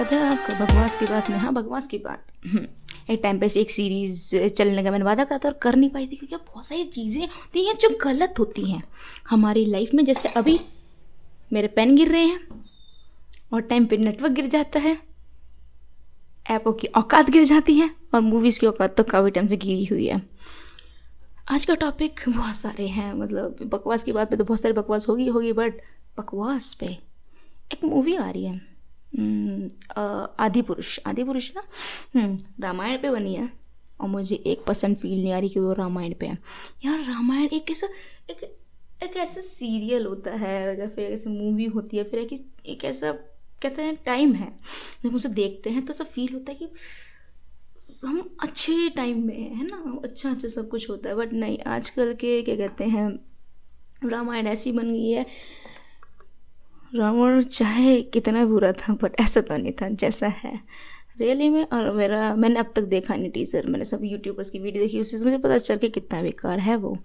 स्वागत है आपका बकवास की बात में हाँ बकवास की बात। हम्म, एक टाइम पे से एक सीरीज़ चलने का मैंने वादा करा था और कर नहीं पाई थी क्योंकि बहुत सारी चीज़ें होती हैं जो गलत होती हैं। हमारी लाइफ में जैसे अभी मेरे पेन गिर रहे हैं और टाइम पे नेटवर्क गिर जाता है ऐपों की औकात गिर जाती है और मूवीज़ की औकात तो काफ़ी टाइम से गिरी हुई है। आज का टॉपिक बहुत सारे हैं मतलब बकवास की बात पे तो बहुत सारी बकवास होगी होगी बट बकवास पे एक मूवी आ रही है। आदि पुरुष आदि पुरुष ना हम्म, रामायण पे बनी है। और मुझे एक परसेंट फील नहीं आ रही कि वो रामायण पे है। यार रामायण एक ऐसा एक एक ऐसा सीरियल होता है या फिर ऐसी मूवी होती है फिर एक एक ऐसा कहते हैं टाइम है। जब उसे देखते हैं तो ऐसा फील होता है कि हम अच्छे टाइम में है ना? अच्छा अच्छा सब कुछ होता है। बट नहीं आजकल के क्या कहते हैं रामायण ऐसी बन गई है रावण चाहे कितना बुरा था बट ऐसा तो नहीं था जैसा है। रियली में, और मेरा, मैंने अब तक देखा नहीं टीजर मैंने सब यूट्यूबर्स की वीडियो देखी, उससे मुझे पता चल के कितना बेकार है वो।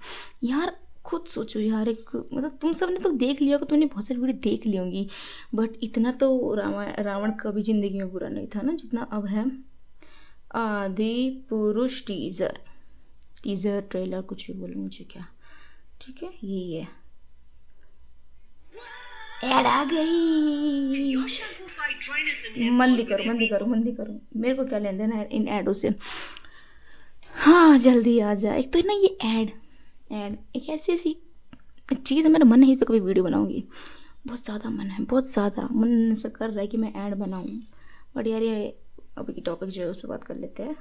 यार, खुद सोचो यार, एक मतलब तुम सबने तो देख लिया होगा, तुमने बहुत सारी वीडियो देख ली होंगी बट इतना तो रावण रावण कभी ज़िंदगी में बुरा नहीं था ना जितना अब है। आदि पुरुष टीजर टीजर ट्रेलर कुछ भी बोलो मुझे क्या? ठीक है, यही है। ऐड गई। मंदी करो मंदी करो मंदी करो। मेरे को क्या लेन देना है इन एडों से? हाँ जल्दी आ जाए एक तो ना ये ऐड ऐड एक ऐसी ऐसी चीज़ मेरा मन है इस पर कभी वीडियो बनाऊँगी। बहुत ज़्यादा मन है, बहुत ज़्यादा। मन से कर रहा है कि मैं ऐड बनाऊँ। बट यार ये अभी की टॉपिक जो है, उस पर बात कर लेते हैं।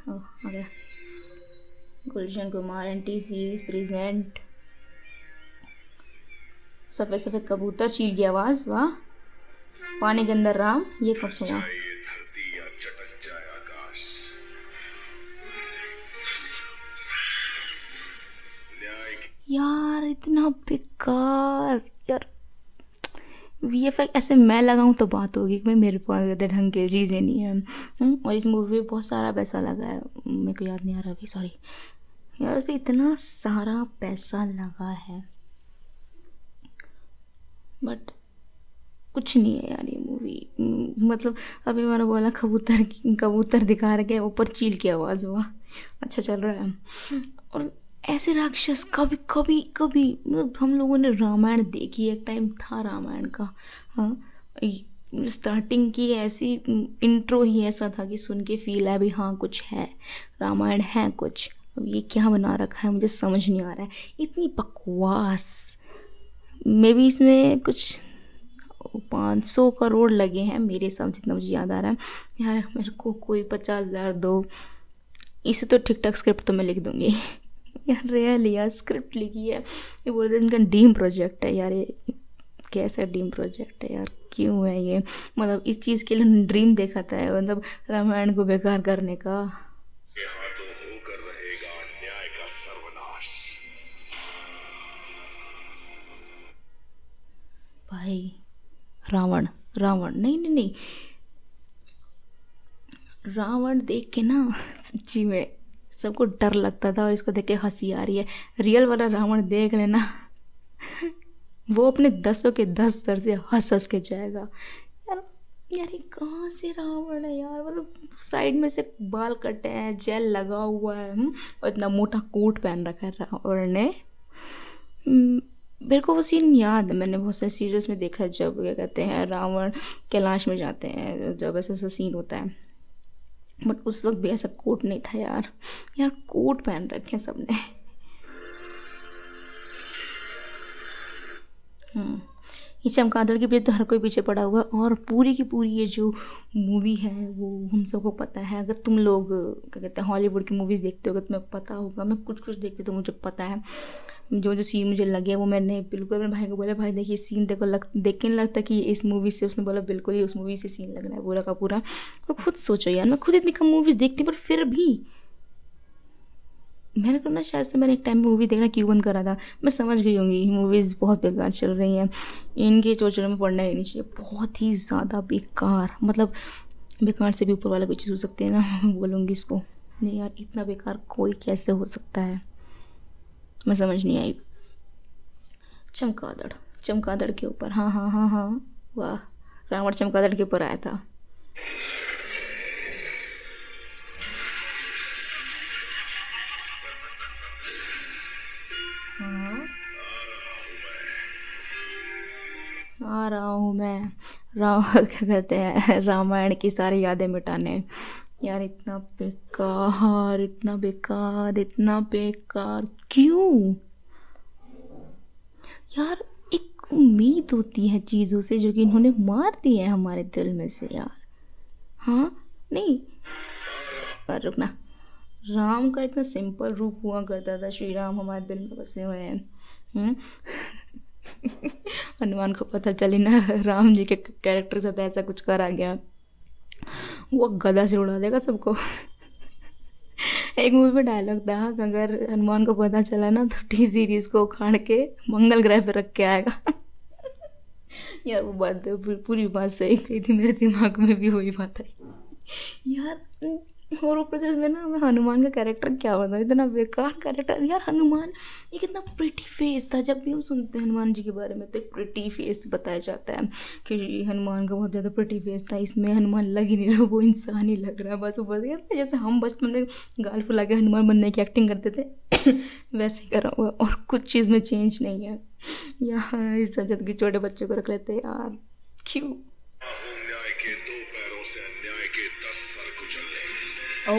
Gulshan Kumar N T series present सफ़ेद सफ़ेद कबूतर चील की आवाज़ वाह। पानी के अंदर राम ये कब सुना यार इतना बेकार यार। वी एफ़ ऐसे मैं लगाऊँ तो बात होगी कि भाई मेरे पास इतने ढंग की चीज़ें नहीं है। हम्म, और इस मूवी में बहुत सारा पैसा लगा है। मेरे को याद नहीं आ रहा अभी सॉरी यार इतना सारा पैसा लगा है। बट कुछ नहीं है यार ये मूवी मतलब अभी मैंने बोला कबूतर कबूतर दिखा रखे ऊपर चील की आवाज़ हुआ। अच्छा चल रहा है। और ऐसे राक्षस कभी कभी कभी मतलब हम लोगों ने रामायण देखी एक टाइम था रामायण का। हाँ स्टार्टिंग की ऐसी इंट्रो ही ऐसा था कि सुन के फील है भी हाँ कुछ है। रामायण है कुछ। अब ये क्या बना रखा है, मुझे समझ नहीं आ रहा है। इतनी बकवास। मे बी इसमें कुछ पाँच सौ करोड़ लगे हैं, मेरे हिसाब से जितना मुझे याद आ रहा है। यार, मेरे को कोई पचास हज़ार दो। इसे तो ठीक ठाक स्क्रिप्ट तो मैं लिख दूँगी। यार रियल यार स्क्रिप्ट लिखी है। ये बोलते हैं, इनका ड्रीम प्रोजेक्ट है। यार, ये कैसा ड्रीम प्रोजेक्ट है? यार, क्यों है ये? मतलब इस चीज़ के लिए ड्रीम देखा था मतलब रामायण को बेकार करने का। भाई। रावण रावण। नहीं नहीं नहीं। रावण देख के ना सच्ची में सबको डर लगता था और इसको देख के हँसी आ रही है। रियल वाला रावण देख लेना। वो अपने दसों के दस दर से हंस हंस के जाएगा। यार यार ये कहाँ से रावण है यार? मतलब साइड में से बाल कटे हैं जेल लगा हुआ है हम्म, और इतना मोटा कोट पहन रखा है रावण ने। हम्म, मेरे को वो सीन याद है, मैंने बहुत सारे सीरियल्स में देखा है जब, क्या कहते हैं, रावण कैलाश में जाते हैं, जब ऐसा ऐसा सीन होता है। बट उस वक्त भी ऐसा कोट नहीं था यार। यार कोट पहन रखे सबने। हम्म। ये चमगादड़ के पीछे तो हर कोई पीछे पड़ा हुआ है और पूरी की पूरी ये जो मूवी है, वो हम सबको पता है। अगर तुम लोग, क्या कहते हैं हॉलीवुड की मूवीज़ देखते हो तो तुम्हें पता होगा, मैं कुछ कुछ देखती तो मुझे पता है। जो जो सीन मुझे लगे वो मैंने बिल्कुल मेरे भाई को बोला, भाई देखिए सीन देखो लग, देख के नहीं लगता कि इस मूवी से उसने बोला, बिल्कुल ही उस मूवी से सीन लग रहा है, पूरा का पूरा। तो खुद सोचो यार, मैं खुद इतनी कम मूवीज़ देखती पर फिर भी मैंने तो ना, शायद से मैंने एक टाइम मूवी देखना क्यों बंद करा था? मैं समझ गई होंगी मूवीज़ बहुत बेकार चल रही हैं। इनके चोचलों में पढ़ना ही नहीं चाहिए, बहुत ही ज़्यादा बेकार मतलब बेकार से भी ऊपर वाला कोई चीज़ हो सकती है ना, बोलूँगी इसको। नहीं यार, इतना बेकार कोई कैसे हो सकता है? मैं समझ नहीं आई। चमकादड़ चमकादड़ के ऊपर। हाँ हाँ हाँ हाँ। वाह, रावण चमकादड़ के ऊपर आया था। हाँ। हाँ, आ रहा हूँ मैं। राम क्या कहते हैं, रामायण की सारी यादें मिटाने। यार इतना बेकार इतना बेकार इतना बेकार। क्यों? यार एक उम्मीद होती है चीज़ों से जो कि इन्होंने मार दी है हमारे दिल में से यार। हाँ? नहीं। पर रुकना। राम का इतना सिंपल रूप हुआ करता था श्री राम हमारे दिल में बसे हुए हैं। हम्म? हनुमान को पता चले ना, राम जी के कैरेक्टर साथ ऐसा कुछ करा गया। वो गदा से उड़ा देगा सबको। एक मूवी में डायलॉग था, अगर हनुमान को पता चला ना तो टी सीरीज़ को उखाड़ के मंगल ग्रह पे रख के आएगा। यार, वो बात पूरी बात सही कही थी, मेरे दिमाग में भी वही बात आई। यार और ऊपर से इसमें ना हनुमान का कैरेक्टर क्या बताऊँ? इतना बेकार कैरेक्टर यार हनुमान, एक इतना प्रिटी फेस था। जब भी हम सुनते हैं हनुमान जी के बारे में तो एक प्रिटी फेस बताया जाता है कि हनुमान का बहुत ज़्यादा प्रिटी फेस था। इसमें हनुमान लग ही नहीं रहा, वो इंसान ही लग रहा। है बस ऊपर से जैसे हम बचपन में गाल फुला के हनुमान बनने की एक्टिंग करते थे, वैसे ही करा हुआ और कुछ चीज़ में चेंज नहीं है। यहाँ इस सजद के छोटे बच्चों को रख लेते यार, क्यों? ओ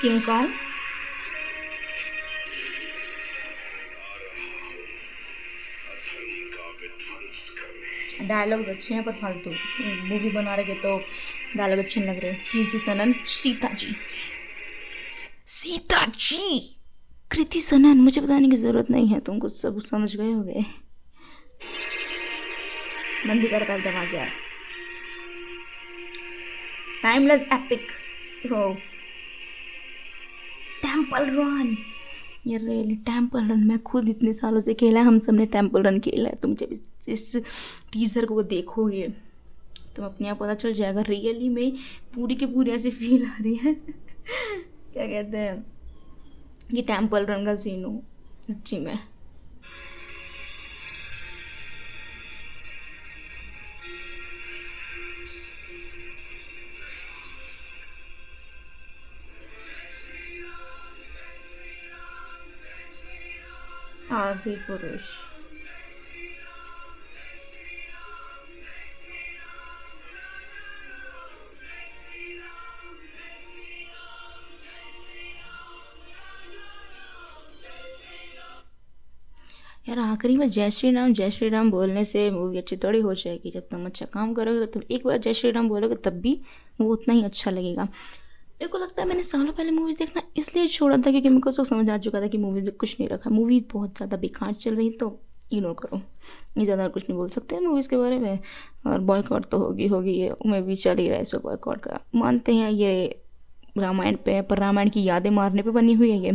किंग कॉन्ग अधर्म का विध्वंस करने डायलॉग अच्छे हैं, पर फालतू। मूवी बना रहे तो डायलॉग अच्छे लग रहे। कीर्ति सनन सीता जी सीता जी कृति सनन मुझे बताने की ज़रूरत नहीं है। तुम कुछ सब समझ गए होगे। बंदी कर कर दरवाज़ा टाइमलेस एपिक हो। टेंपल रन ये रियली टेंपल रन मैं खुद इतने सालों से खेला है हम सबने टेंपल रन खेला है। तुम जब इस, इस टीजर को देखोगे तो अपने आप पता चल जाएगा रियली में पूरी के पूरी ऐसी फील आ रही है। क्या कहते हैं? ये टेंपल रन का सीन हो। सच्ची में। आदि पुरुष। यार, आखिरी में जय श्री राम जय श्री राम बोलने से मूवी अच्छी थोड़ी हो जाएगी। जब तुम अच्छा काम करोगे तो एक बार जय श्री राम बोलोगे, तब भी वो उतना ही अच्छा लगेगा। मेरे को लगता है मैंने सालों पहले मूवीज़ देखना इसलिए छोड़ा था क्योंकि मेरे को सब समझ आ चुका था कि मूवी में कुछ नहीं रखा। मूवीज़ बहुत ज़्यादा बेकार चल रही तो इग्नोर करो। ये ज़्यादा कुछ नहीं बोल सकते हैं मूवीज़ के बारे में। और बॉयकॉट तो होगी होगी ये। मैं भी चल ही रहा है इस पर बॉयकॉट का। मानते हैं ये रामायण पे पर रामायण की यादें मारने पे बनी हुई है ये।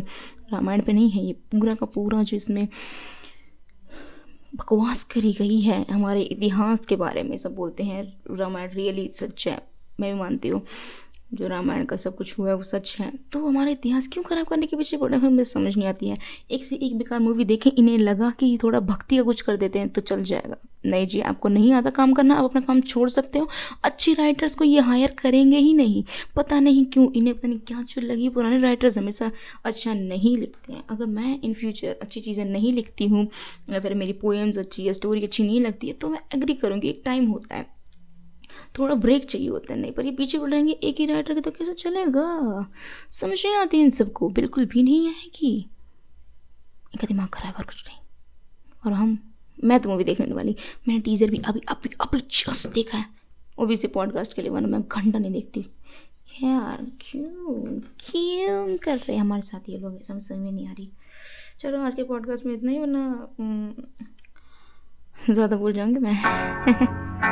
रामायण पे नहीं है ये। पूरा का पूरा जो इसमें बकवास करी गई है, हमारे इतिहास के बारे में सब बोलते हैं। रामायण रियली सच है, मैं भी मानती हूँ। जो रामायण का सब कुछ हुआ है, वो सच है। तो हमारा इतिहास क्यों खराब करने के पीछे पड़े हमें समझ नहीं आती है? एक से एक बेकार मूवी देखें, इन्हें लगा कि थोड़ा भक्ति का कुछ कर देते हैं तो चल जाएगा। नहीं जी, आपको नहीं आता काम करना, आप अपना काम छोड़ सकते हो। अच्छी राइटर्स को ये हायर करेंगे ही नहीं। पता नहीं क्यों, इन्हें पता नहीं क्या चुल लगी। पुराने राइटर्स हमेशा अच्छा नहीं लिखते हैं। अगर मैं इन फ्यूचर अच्छी चीज़ें नहीं लिखती हूँ, या फिर मेरी पोएम्स अच्छी या स्टोरी अच्छी नहीं लगती है तो मैं एग्री करूँगी, एक टाइम होता है। थोड़ा ब्रेक चाहिए होता है। नहीं, पर ये पीछे पड़ रहेंगे एक ही राइटर के तो कैसे चलेगा? समझ नहीं आती इन सबको। बिल्कुल भी नहीं आएगी। इनका दिमाग खराब और कुछ नहीं। और हम, मैं तो मूवी देखने वाली। मैंने टीजर भी अभी अभी अभी जस्ट देखा है। वो भी इसे पॉडकास्ट के लिए, वरना मैं घंटा नहीं देखती। यार, क्यों? क्यों कर रहे हैं हमारे साथ ये लोग? समझ समझ में नहीं आ रही। चलो, आज के पॉडकास्ट में इतना ही वरना ज़्यादा बोल जाऊँगी मैं।